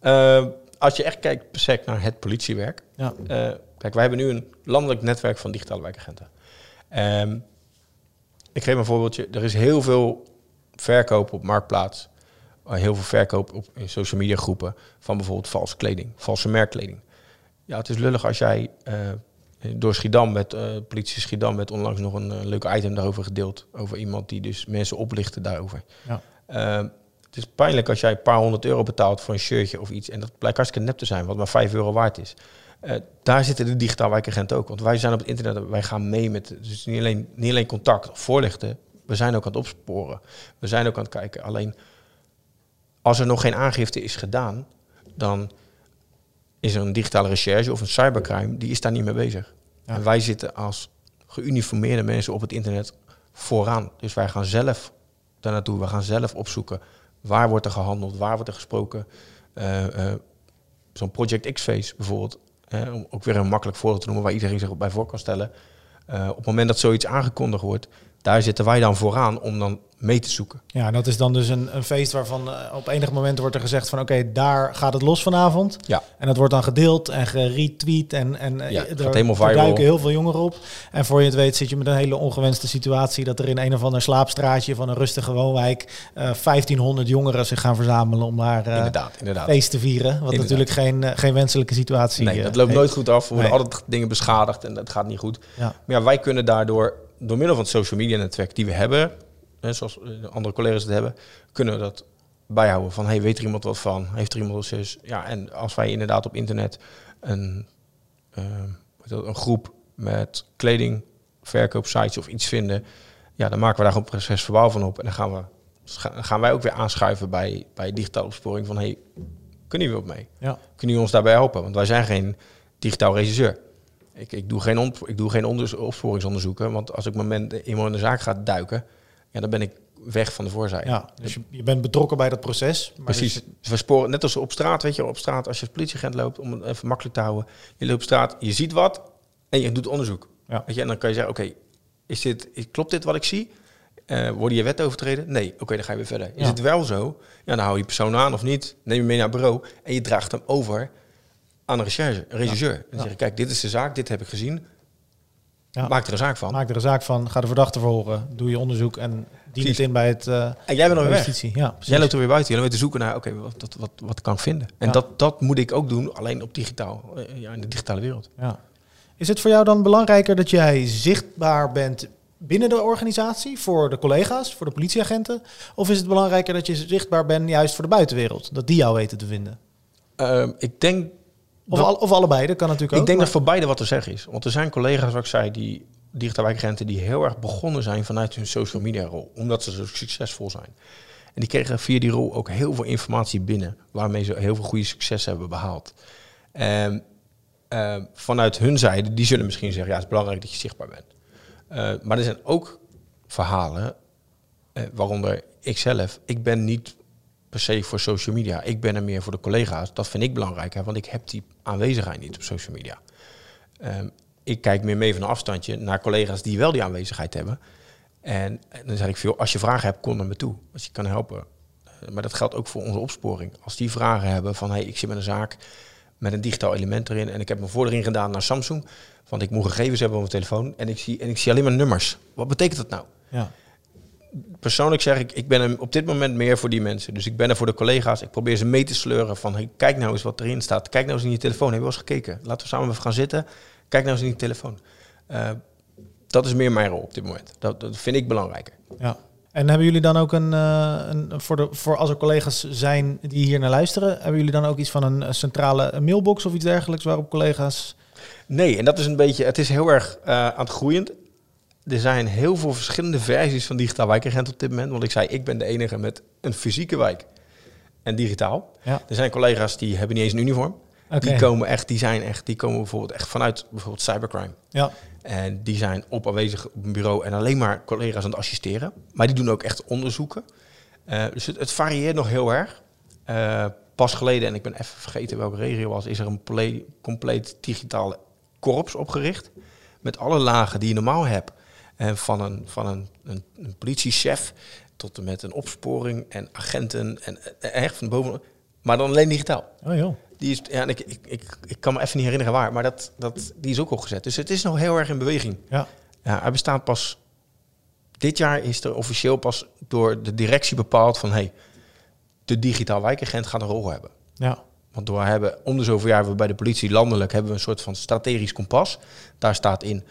Eh, als je echt kijkt per se naar het politiewerk. Ja. Eh, kijk, wij hebben nu een landelijk netwerk van digitale wijkagenten. Ehm, ik geef een voorbeeldje. Er is heel veel verkoop op Marktplaats. heel veel verkoop op in social media groepen van bijvoorbeeld valse kleding, valse merkkleding. Ja, het is lullig als jij door Schiedam, met eh, politie Schiedam, werd onlangs nog een eh, leuk item daarover gedeeld. Over iemand die dus mensen oplichtte daarover. Ja. Ehm, het is pijnlijk als jij een paar honderd euro betaalt voor een shirtje of iets. En dat blijkt hartstikke nep te zijn, wat maar 5 euro waard is. Eh, daar zitten de digitaal wijkagenten ook. Want wij zijn op het internet, wij gaan mee met, dus niet alleen, niet alleen contact of voorlichten. We zijn ook aan het opsporen. We zijn ook aan het kijken. Alleen, als er nog geen aangifte is gedaan, dan is er een digitale recherche of een cybercrime, die is daar niet mee bezig. Ja. En wij zitten als geuniformeerde mensen op het internet vooraan. Dus wij gaan zelf daar naartoe. We gaan zelf opzoeken waar wordt er gehandeld, waar wordt er gesproken. Eh, eh, Zo'n Project X-Face bijvoorbeeld, hè, om ook weer een makkelijk voorbeeld te noemen waar iedereen zich bij voor kan stellen. Eh, op het moment dat zoiets aangekondigd wordt, daar zitten wij dan vooraan om dan mee te zoeken. Ja, dat is dan dus een, een feest waarvan eh, op enig moment wordt er gezegd van oké, daar gaat het los vanavond. Ja. En dat wordt dan gedeeld en geretweet en, en eh, Ja, het er, gaat helemaal viral. duiken heel veel jongeren op. En voor je het weet zit je met een hele ongewenste situatie dat er in een of ander slaapstraatje van een rustige woonwijk eh 1500 jongeren zich gaan verzamelen om daar inderdaad, inderdaad. feest te vieren. Wat Inderdaad. natuurlijk geen, geen wenselijke situatie Nee, eh, dat loopt heeft. nooit goed af. Er worden Nee. altijd dingen beschadigd en dat gaat niet goed. Ja. Maar ja, wij kunnen daardoor, door middel van het social media netwerk die we hebben, zoals eh, de andere collega's het hebben, kunnen we dat bijhouden. Van, hey, weet er iemand wat van? Heeft er iemand zus? Ja, en als wij inderdaad op internet een, eh, dat, een groep met kleding, verkoopsites of iets vinden, ja, dan maken we daar gewoon procesverbaal van op. En dan gaan, we, dan gaan wij ook weer aanschuiven bij, bij digitale opsporing van, hey, kunnen jullie op mee? Ja. Kunnen jullie ons daarbij helpen? Want wij zijn geen digitaal regisseur. Ik, ik doe geen, ik doe geen onders, opsporingsonderzoeken, want als ik moment iemand in de zaak ga duiken, ja, dan ben ik weg van de voorzijde. Ja, dus je, je bent betrokken bij dat proces. Maar Precies. dus- we sporen, net als op straat, weet je, op straat, als je als politieagent loopt, om het even makkelijk te houden. Je loopt op straat, je ziet wat en je doet onderzoek. Ja. Weet je, en dan kan je zeggen, oké, is dit, is- klopt dit wat ik zie? Eh, worden je wetten overtreden? Nee. Oké, dan ga je weer verder. Is Ja. het wel zo? Ja, dan hou je persoon aan of niet. Neem je mee naar het bureau en je draagt hem over aan een recherche, een regisseur. En dan Ja. zeg je, kijk, dit is de zaak, dit heb ik gezien. Ja. Maak er een zaak van. maak er een zaak van, ga de verdachte verhoren, doe je onderzoek en dien het in bij het uh, En jij bent dan weer weg. justitie. Ja, precies. Jij loopt er weer buiten. Je loopt te zoeken naar, oké, wat, wat, wat, wat kan ik vinden? En Ja. dat, dat moet ik ook doen, alleen op digitaal, eh, ja, in de digitale wereld. Ja. Is het voor jou dan belangrijker dat jij zichtbaar bent binnen de organisatie voor de collega's, voor de politieagenten? Of is het belangrijker dat je zichtbaar bent juist voor de buitenwereld, dat die jou weten te vinden? Ehm, ik denk, Of, al, of allebei, dat kan natuurlijk ik ook. denk maar- dat voor beide wat te zeggen is. Want er zijn collega's, wat ik zei, die digitale die heel erg begonnen zijn vanuit hun social media rol. Omdat ze zo succesvol zijn. En die kregen via die rol ook heel veel informatie binnen. Waarmee ze heel veel goede successen hebben behaald. En ehm, vanuit hun zijde, die zullen misschien zeggen, ja, het is belangrijk dat je zichtbaar bent. Eh, maar er zijn ook verhalen, eh, waaronder ik zelf, ik ben niet per se voor social media. Ik ben er meer voor de collega's. Dat vind ik belangrijk, hè, want ik heb die aanwezigheid niet op social media. Ehm, ik kijk meer mee van een afstandje naar collega's die wel die aanwezigheid hebben. En, dan zeg ik veel, als je vragen hebt, kom naar me toe. Als je kan helpen. Eh, maar dat geldt ook voor onze opsporing. Als die vragen hebben van, hey, ik zit met een zaak met een digitaal element erin en ik heb mijn vordering gedaan naar Samsung, want ik moet gegevens hebben op mijn telefoon en ik zie, en ik zie alleen maar nummers. Wat betekent dat nou? Ja. Persoonlijk zeg ik, ik ben op dit moment meer voor die mensen. Dus ik ben er voor de collega's. Ik probeer ze mee te sleuren van, hey, kijk nou eens wat erin staat. Kijk nou eens in je telefoon. Heb je wel eens gekeken? Laten we samen even gaan zitten. Kijk nou eens in je telefoon. Eh, dat is meer mijn rol op dit moment. Dat, dat vind ik belangrijker. Ja. En hebben jullie dan ook een, eh, een voor, de, voor als er collega's zijn die hier naar luisteren, hebben jullie dan ook iets van een centrale mailbox of iets dergelijks waarop collega's. Nee, en dat is een beetje, het is heel erg eh, aan het groeiend. Er zijn heel veel verschillende versies van digitaal wijkagent op dit moment. Want ik zei, ik ben de enige met een fysieke wijk en digitaal. Ja. Er zijn collega's die hebben niet eens een uniform. Oké. Die komen echt, die zijn echt, die komen bijvoorbeeld echt vanuit bijvoorbeeld cybercrime. Ja. En die zijn op aanwezig op een bureau en alleen maar collega's aan het assisteren. Maar die doen ook echt onderzoeken. Eh, dus het, het varieert nog heel erg. Eh, pas geleden, en ik ben even vergeten welke regio was, is er een ple- compleet digitale korps opgericht. Met alle lagen die je normaal hebt. En van een, van een, een, een politiechef tot en met een opsporing en agenten. En eh, echt van boven. Maar dan alleen digitaal. Oh joh. Die is, ja, ik, ik, ik, ik kan me even niet herinneren waar, maar dat, dat, die is ook opgezet. Dus het is nog heel erg in beweging. Ja. Ja, hij bestaat pas. Dit jaar is er officieel pas door de directie bepaald van hey, de digitaal wijkagent gaat een rol hebben. Ja. Want door hebben om de zoveel jaar we bij de politie landelijk hebben we een soort van strategisch kompas. Daar staat in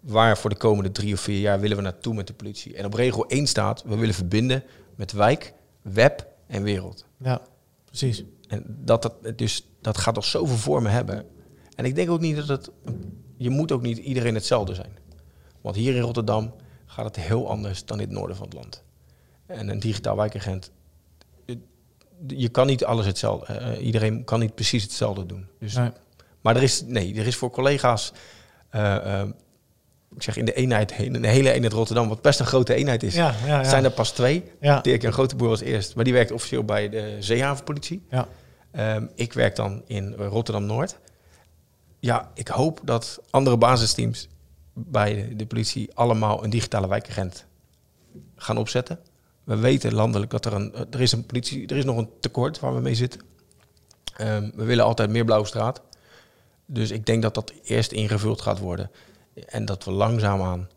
waar voor de komende drie of vier jaar willen we naartoe met de politie. En op regel 1 staat, we willen verbinden met wijk, web en wereld. Ja. Precies. En dat, dat, dus, dat gaat nog zoveel vormen hebben. En ik denk ook niet dat het... Je moet ook niet iedereen hetzelfde zijn. Want hier in Rotterdam gaat het heel anders dan in het noorden van het land. En een digitaal wijkagent... eh, Je kan niet alles hetzelfde... eh, iedereen kan niet precies hetzelfde doen. Dus, Nee. Maar er is, nee, er is voor collega's... eh, eh, ik zeg in de eenheid, in de hele eenheid Rotterdam... wat best een grote eenheid is... Ja, ja, ja. zijn er pas twee. Ja. Dirk Jan Groteboer als eerst. Maar die werkt officieel bij de Zeehavenpolitie. Ja. Ehm, ik werk dan in Rotterdam-Noord. Ja, ik hoop dat andere basisteams bij de, de politie allemaal een digitale wijkagent gaan opzetten. We weten landelijk dat er een, er is een politie, er is nog een tekort waar we mee zitten. Ehm, we willen altijd meer blauwe straat. Dus ik denk dat dat eerst ingevuld gaat worden. En dat we langzaamaan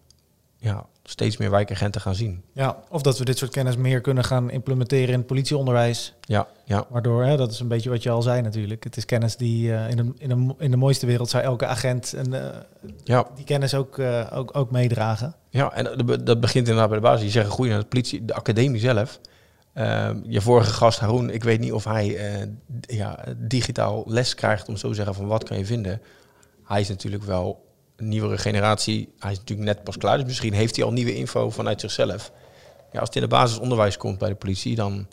ja, steeds meer wijkagenten gaan zien. ja. Of dat we dit soort kennis meer kunnen gaan implementeren in het politieonderwijs. Ja, ja, Waardoor, hè, dat is een beetje wat je al zei natuurlijk. Het is kennis die eh, in, de, in, de, in de mooiste wereld zou elke agent en, eh, ja. die kennis ook, eh, ook, ook meedragen. Ja, en dat- begint inderdaad bij de basis. Je zegt groeien naar de politie, de academie zelf. Ehm, je vorige gast Haroon, ik weet niet of hij ja, digitaal les krijgt om zo te zeggen van wat kan je vinden. Hij is natuurlijk wel nieuwere generatie. Hij is natuurlijk net pas klaar, dus misschien heeft hij al nieuwe info vanuit zichzelf. Ja, als het in het basisonderwijs komt bij de politie, dan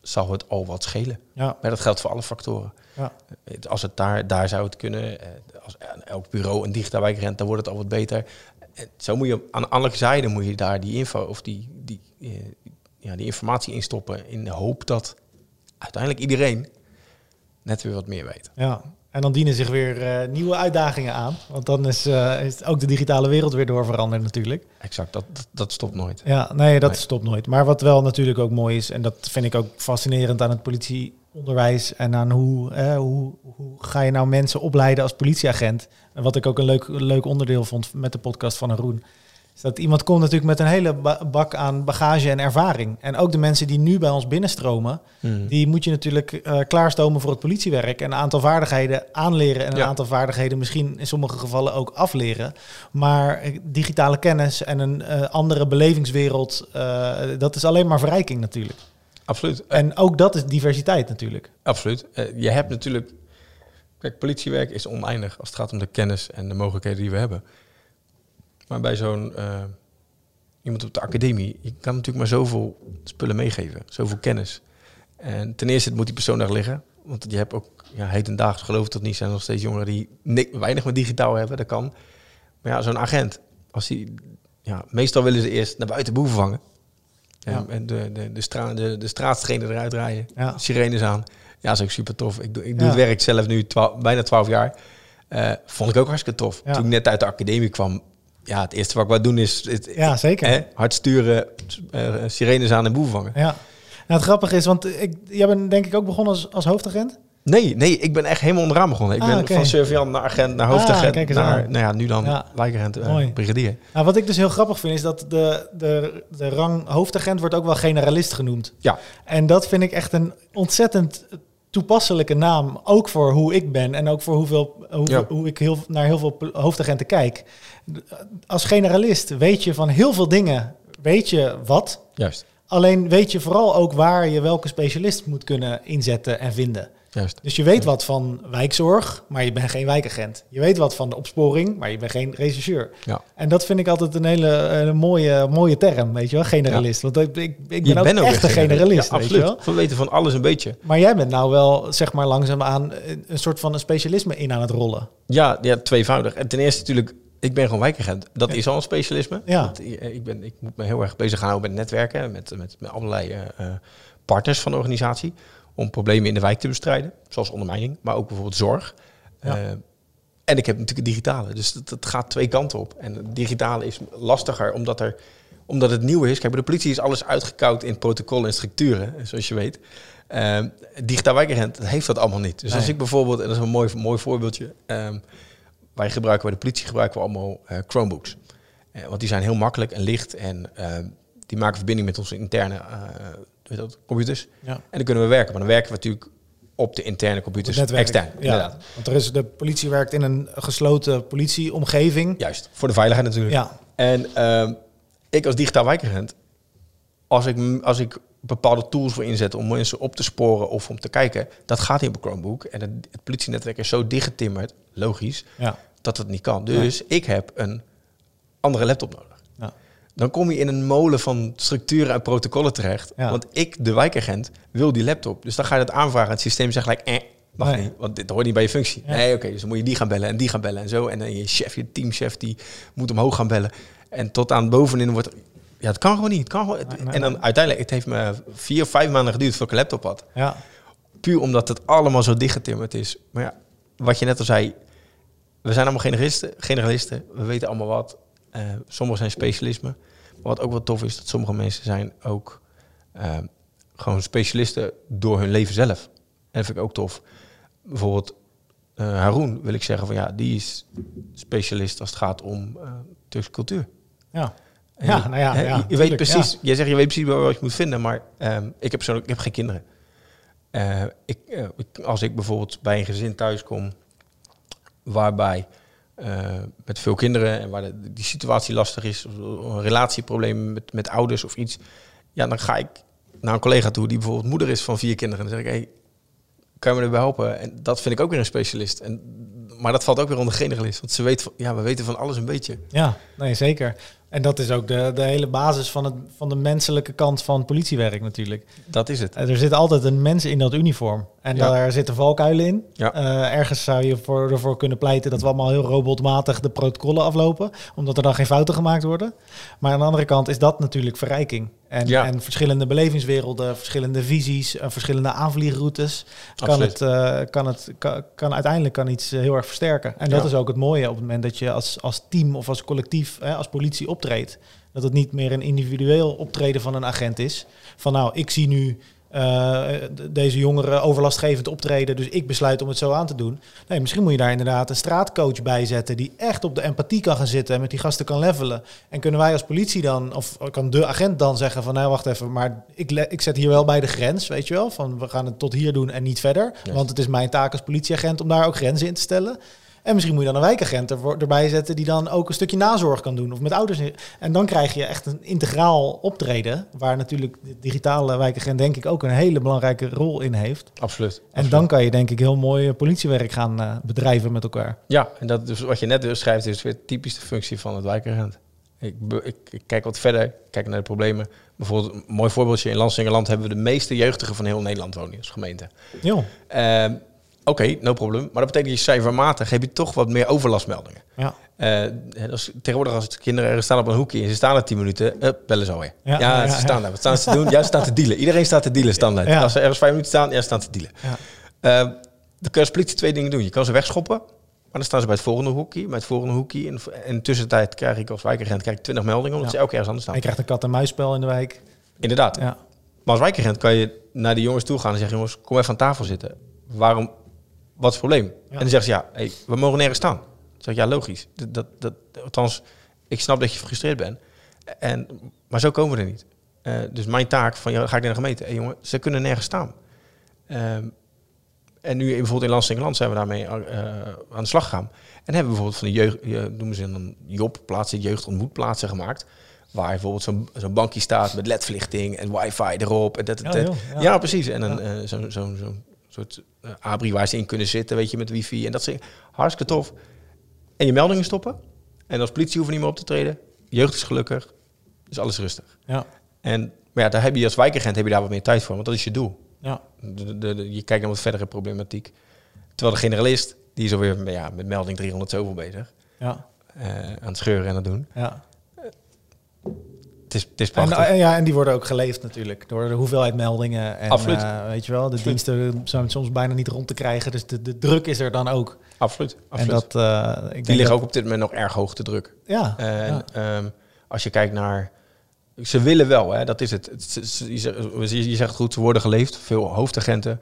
zal het al wat schelen. Ja, Maar dat geldt voor alle factoren. ja. Als het daar, daar zou het kunnen, eh, als elk bureau een digitaal wijkrent, dan wordt het al wat beter. En zo moet je aan alle zijden moet je daar die info of die, die, eh, ja, die informatie in stoppen. In de hoop dat uiteindelijk iedereen net weer wat meer weet. ja. En dan dienen zich weer eh, nieuwe uitdagingen aan. Want dan is, eh, is ook de digitale wereld weer door veranderd natuurlijk. Exact, dat, dat, dat stopt nooit. Ja, nee, dat Nee. stopt nooit. Maar wat wel natuurlijk ook mooi is, en dat vind ik ook fascinerend aan het politieonderwijs en aan hoe, eh, hoe, hoe ga je nou mensen opleiden als politieagent. En wat ik ook een leuk, leuk onderdeel vond met de podcast van Haroon. Is dat iemand komt natuurlijk met een hele ba- bak aan bagage en ervaring. En ook de mensen die nu bij ons binnenstromen, die moet je natuurlijk eh, klaarstomen voor het politiewerk. En een aantal vaardigheden aanleren en een Ja. aantal vaardigheden misschien in sommige gevallen ook afleren. Maar eh, digitale kennis en een eh, andere belevingswereld, dat is alleen maar verrijking natuurlijk. Absoluut. En ook dat is diversiteit natuurlijk. Absoluut. Je hebt natuurlijk. Kijk, politiewerk is oneindig als het gaat om de kennis en de mogelijkheden die we hebben. Maar bij zo'n eh, iemand op de academie, je kan natuurlijk maar zoveel spullen meegeven, zoveel kennis. En ten eerste moet die persoon daar liggen, want je hebt ook ja, hedendaags, geloof ik dat niet, zijn nog steeds jongeren die ni- weinig met digitaal hebben, dat kan. Maar ja, zo'n agent, als die, ja, meestal willen ze eerst naar buiten boeven vangen. En, Ja. en de, de, de, stra de, de eruit rijden. Ja. Sirenes aan. Ja, is ook super tof. Ik doe, ik doe Ja. het werk zelf nu bijna twaalf jaar. Eh, vond ik ook hartstikke tof. Toen ik net uit de academie kwam, ja, het eerste wat ik wou doen is het, Ja, zeker. hè, hard sturen, eh, sirenes aan en boeven vangen. Ja. Nou, het grappige is, want ik, jij bent denk ik ook begonnen als, als hoofdagent. Nee, nee, ik ben echt helemaal onderaan begonnen. Ik Ah, ben van surveillant naar agent, naar Ah, hoofdagent, naar, aan. nou ja, nu dan Ja. wijkagent, eh, brigadier. Nou, wat ik dus heel grappig vind, is dat de, de, de rang hoofdagent wordt ook wel generalist genoemd. Ja, En dat vind ik echt een ontzettend toepasselijke naam. Ook voor hoe ik ben en ook voor hoeveel, hoe, Ja. hoe ik heel, naar heel veel hoofdagenten kijk. Als generalist weet je van heel veel dingen, weet je wat. juist. Alleen weet je vooral ook waar je welke specialist moet kunnen inzetten en vinden. Juist. Dus je weet wat van wijkzorg, maar je bent geen wijkagent. Je weet wat van de opsporing, maar je bent geen rechercheur. Ja. En dat vind ik altijd een hele eh, mooie, mooie term, weet je wel, generalist. Want ik, ik, ik ben Je ook bent echt een generalist, Ja, weet je wel. absoluut. We weten van alles een beetje. Maar jij bent nou wel, zeg maar, langzaamaan een, een soort van een specialisme in aan het rollen. Ja, ja, tweevoudig. En ten eerste natuurlijk, ik ben gewoon wijkagent. Dat is al een specialisme. Ja. Want, eh, ik, ben, ik moet me heel erg bezig houden met netwerken, met, met, met allerlei eh, eh, partners van de organisatie, om problemen in de wijk te bestrijden, zoals ondermijning, maar ook bijvoorbeeld zorg. Ja. Eh, en ik heb natuurlijk het digitale, dus dat, dat gaat twee kanten op. En het digitale is lastiger, omdat, er, omdat het nieuw is. Kijk, bij de politie is alles uitgekoud in protocollen en structuren, zoals je weet. Eh, digitaal wijkagent heeft dat allemaal niet. Dus als ik bijvoorbeeld, en dat is een mooi, mooi voorbeeldje, ehm, wij gebruiken bij de politie gebruiken we allemaal eh, Chromebooks. Eh, want die zijn heel makkelijk en licht en ehm, die maken verbinding met onze interne dat, computers. Ja. En dan kunnen we werken. Maar dan werken we natuurlijk op de interne computers netwerk. extern. Ja, Inderdaad. want er is, de politie werkt in een gesloten politieomgeving. Juist, voor de veiligheid natuurlijk. Ja, En ehm, ik als digitaal wijkagent, als ik, als ik bepaalde tools voor inzet om mensen op te sporen of om te kijken, dat gaat niet op een Chromebook. En het, het politienetwerk is zo dichtgetimmerd, logisch, ja, dat het niet kan. Dus ik heb een andere laptop nodig. Dan kom je in een molen van structuren en protocollen terecht. Ja. Want ik, de wijkagent, wil die laptop. Dus dan ga je dat aanvragen. Het systeem zegt gelijk, eh, mag Nee. niet. Want dit hoort niet bij je functie. Ja. Nee, oké, dus dan moet je die gaan bellen en die gaan bellen en zo. En dan je chef, je teamchef, die moet omhoog gaan bellen. En tot aan bovenin wordt... Ja, het kan gewoon niet. Het kan gewoon, Nee, nee, en dan uiteindelijk, het heeft me vier of vijf maanden geduurd voordat ik een laptop had. ja. Puur omdat het allemaal zo dichtgetimmerd is. Maar ja, wat je net al zei, we zijn allemaal generalisten. generalisten. We weten allemaal wat. Eh sommigen zijn specialismen. Wat ook wel tof is, dat sommige mensen zijn ook eh, gewoon specialisten door hun leven zelf. En dat vind ik ook tof. Bijvoorbeeld eh Haroon wil ik zeggen van ja, die is specialist als het gaat om eh Turkse cultuur. ja. En Ja, je- nou ja, ja, je, weet precies, jij zegt je weet precies waar je moet vinden, maar ehm, ik heb persoonlijk ik heb geen kinderen. Eh, ik, ik- als ik bijvoorbeeld bij een gezin thuis kom waarbij met veel kinderen en waar de, die situatie lastig is, of een relatieprobleem met, met ouders of iets, ja, dan ga ik naar een collega toe die bijvoorbeeld moeder is van vier kinderen. En dan zeg ik, hey, kan je me erbij helpen? En dat vind ik ook weer een specialist. En, maar dat valt ook weer onder generalist, want ze weet, ja, we weten van alles een beetje. Ja, nee, zeker. En dat is ook de, de hele basis van, het, van de menselijke kant van politiewerk natuurlijk. Dat is het. Er zit altijd een mens in dat uniform. En Ja. daar zitten valkuilen in. Ja. Eh, ergens zou je voor, ervoor kunnen pleiten dat we allemaal heel robotmatig de protocollen aflopen. Omdat er dan geen fouten gemaakt worden. Maar aan de andere kant is dat natuurlijk verrijking. En, Ja. en verschillende belevingswerelden, verschillende visies, eh, verschillende aanvliegroutes. Kan, Absoluut. het, eh, kan, het, kan, kan uiteindelijk kan iets heel erg versterken. En dat is ook het mooie op het moment dat je als, als team of als collectief, hè, als politie optreedt. Dat het niet meer een individueel optreden van een agent is. Van nou, ik zie nu eh, deze jongeren overlastgevend optreden, dus ik besluit om het zo aan te doen. Nee, misschien moet je daar inderdaad een straatcoach bij zetten die echt op de empathie kan gaan zitten en met die gasten kan levelen. En kunnen wij als politie dan, of kan de agent dan zeggen van nou wacht even, maar ik, ik zet hier wel bij de grens, weet je wel, van we gaan het tot hier doen en niet verder. Yes. Want het is mijn taak als politieagent om daar ook grenzen in te stellen. En misschien moet je dan een wijkagent ervoor- erbij zetten die dan ook een stukje nazorg kan doen. Of met ouders. En dan krijg je echt een integraal optreden. Waar natuurlijk de digitale wijkagent denk ik ook een hele belangrijke rol in heeft. Absoluut. En dan kan je denk ik heel mooi eh, politiewerk gaan eh, bedrijven met elkaar. Ja, en dat dus wat je net dus schrijft is weer typisch de functie van het wijkagent. Ik, ik, ik kijk wat verder, kijk naar de problemen. Bijvoorbeeld een mooi voorbeeldje, in Lansingerland hebben we de meeste jeugdigen van heel Nederland wonen als gemeente. Ehm, Oké, no problem. Maar dat betekent dat je cijfermatig heb je toch wat meer overlastmeldingen. Ja. Eh, hè, dat is tegenwoordig als kinderen ergens staan op een hoekje en ze staan er 10 minuten, uh, bellen ze alweer. Ja, Ja, ja, ja, ze staan daar. Wat staan ze te doen? Ja, ze staan te dealen. Iedereen staat te dealen standaard. Ja. Als ze ergens vijf minuten staan, ja, ze staan te dealen. Ja. Eh, dan kun je als politie twee dingen doen. Je kan ze wegschoppen, maar dan staan ze bij het volgende hoekje, bij het volgende hoekje. En, en in de tussentijd krijg ik als wijkagent krijg ik 20 meldingen, omdat ze elke keer ergens anders En staan. je krijgt een kat-en-muisspel in de wijk. Inderdaad. Ja. Maar als wijkagent kan je naar die jongens toe gaan en zeggen, jongens, kom even aan tafel zitten. Waarom, wat is het probleem? En dan zeggen ze, ja, hey, we mogen nergens staan. Dan zeg ik, ja, logisch. Dat, dat, dat, althans, ik snap dat je gefrustreerd bent. En, maar zo komen we er niet. Eh, dus mijn taak van, ja, ga ik naar de gemeente. Hey, jongen, ze kunnen nergens staan. Ehm, en nu bijvoorbeeld in Lansingerland zijn we daarmee eh, aan de slag gegaan. En hebben we bijvoorbeeld van de jeugd, je, noemen ze dan Job, plaatsen, jeugdontmoetplaatsen gemaakt. Waar bijvoorbeeld zo'n zo'n bankje staat met ledverlichting en wifi erop. En dat, Ja, dat- joh, ja. ja, precies. En een, eh, zo'n zo'n zo'n soort eh, abri waar ze in kunnen zitten, weet je, met wifi. En dat is hartstikke tof. En je meldingen stoppen. En als politie hoeven niet meer op te treden. Jeugd is gelukkig. Dus alles rustig. Ja. En maar ja, daar heb je als wijkagent heb je daar wat meer tijd voor, want dat is je doel. Ja. De, de, de- je kijkt naar wat verdere problematiek. Terwijl de generalist, die is alweer ja, met melding 300 zoveel bezig. Ja. eh, aan het scheuren en het doen. ja. Het is, het is En, prachtig. eh, ja, en die worden ook geleefd natuurlijk door de hoeveelheid meldingen. En, Absoluut. eh, weet je wel, de diensten zijn soms bijna niet rond te krijgen. Dus de, de druk is er dan ook. absoluut. absoluut. En dat, eh, ik die liggen dat- ook op dit moment nog erg hoog te druk. Ja, En ja. ehm, als je kijkt naar... Ze willen wel, hè, dat is het. Je zegt, goed, ze worden geleefd. Veel hoofdagenten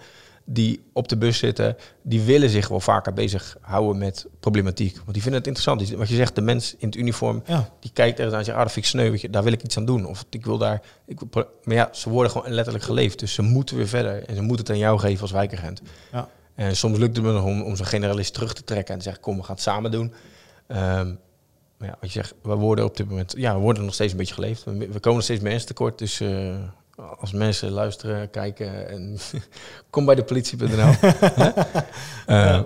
die op de bus zitten, die willen zich wel vaker bezighouden met problematiek. Want die vinden het interessant. Wat je zegt, de mens in het uniform, ja. die kijkt ergens aan en zegt, ah, dat vind ik sneu, weet je, daar wil ik iets aan doen. Of ik wil daar... Ik, wil maar ja, ze worden gewoon letterlijk geleefd. Dus ze moeten weer verder. En ze moeten het aan jou geven als wijkagent. Ja. En soms lukt het me nog om, om zo'n generalist terug te trekken en te zeggen, kom, we gaan het samen doen. Ehm, maar ja, wat je zegt, we worden op dit moment, ja, we worden nog steeds een beetje geleefd. We, we komen nog steeds mensen tekort, dus eh, als mensen luisteren, kijken, en kom bij de politie.nl. Eh,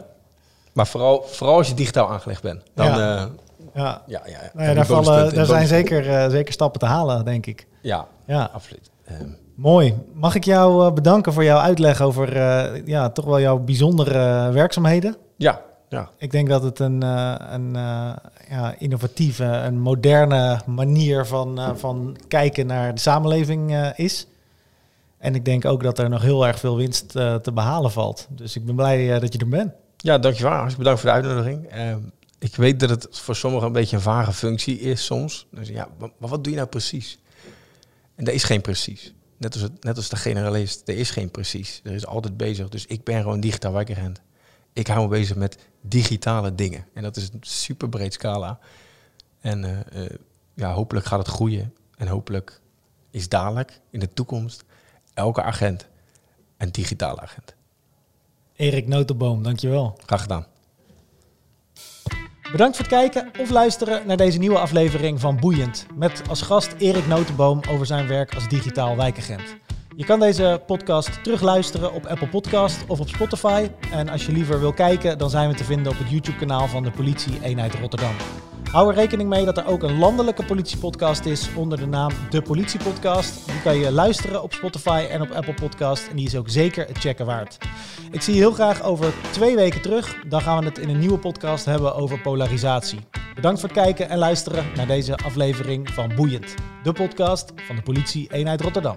Maar vooral, vooral als je digitaal aangelegd bent, dan Ja. ja, Ja. ja, ja, ja. Nou ja, daar, vallen, daar zijn zeker, eh, zeker stappen te halen, denk ik. Ja, Ja, absoluut. Ehm, mooi. Mag ik jou eh, bedanken voor jouw uitleg over eh, ja, toch wel jouw bijzondere werkzaamheden? ja, ja, Ik denk dat het een, eh, een eh, ja, innovatieve, een moderne manier van, eh, van kijken naar de samenleving is. En ik denk ook dat er nog heel erg veel winst te behalen valt. Dus ik ben blij dat je er bent. Ja, dankjewel. Hartstikke bedankt voor de uitnodiging. Ehm, ik weet dat het voor sommigen een beetje een vage functie is soms. Dus ja, maar, maar wat doe je nou precies? En er is geen precies. Net als, het, net als de generalist, er is geen precies. Er is altijd bezig. Dus ik ben gewoon digitaal wijkagent. Ik hou me bezig met digitale dingen. En dat is een super breed scala. En eh, eh, ja, hopelijk gaat het groeien. En hopelijk is dadelijk in de toekomst elke agent een digitale agent. Erik Notenboom, dankjewel. Graag gedaan. Bedankt voor het kijken of luisteren naar deze nieuwe aflevering van Boeiend. Met als gast Erik Notenboom over zijn werk als digitaal wijkagent. Je kan deze podcast terugluisteren op Apple Podcast of op Spotify. En als je liever wil kijken, dan zijn we te vinden op het YouTube kanaal van de politie eenheid Rotterdam. Hou er rekening mee dat er ook een landelijke politiepodcast is onder de naam De Politiepodcast. Die kan je luisteren op Spotify en op Apple Podcast. En die is ook zeker het checken waard. Ik zie je heel graag over twee weken terug. Dan gaan we het in een nieuwe podcast hebben over polarisatie. Bedankt voor het kijken en luisteren naar deze aflevering van Boeiend. De podcast van de Politie Eenheid Rotterdam.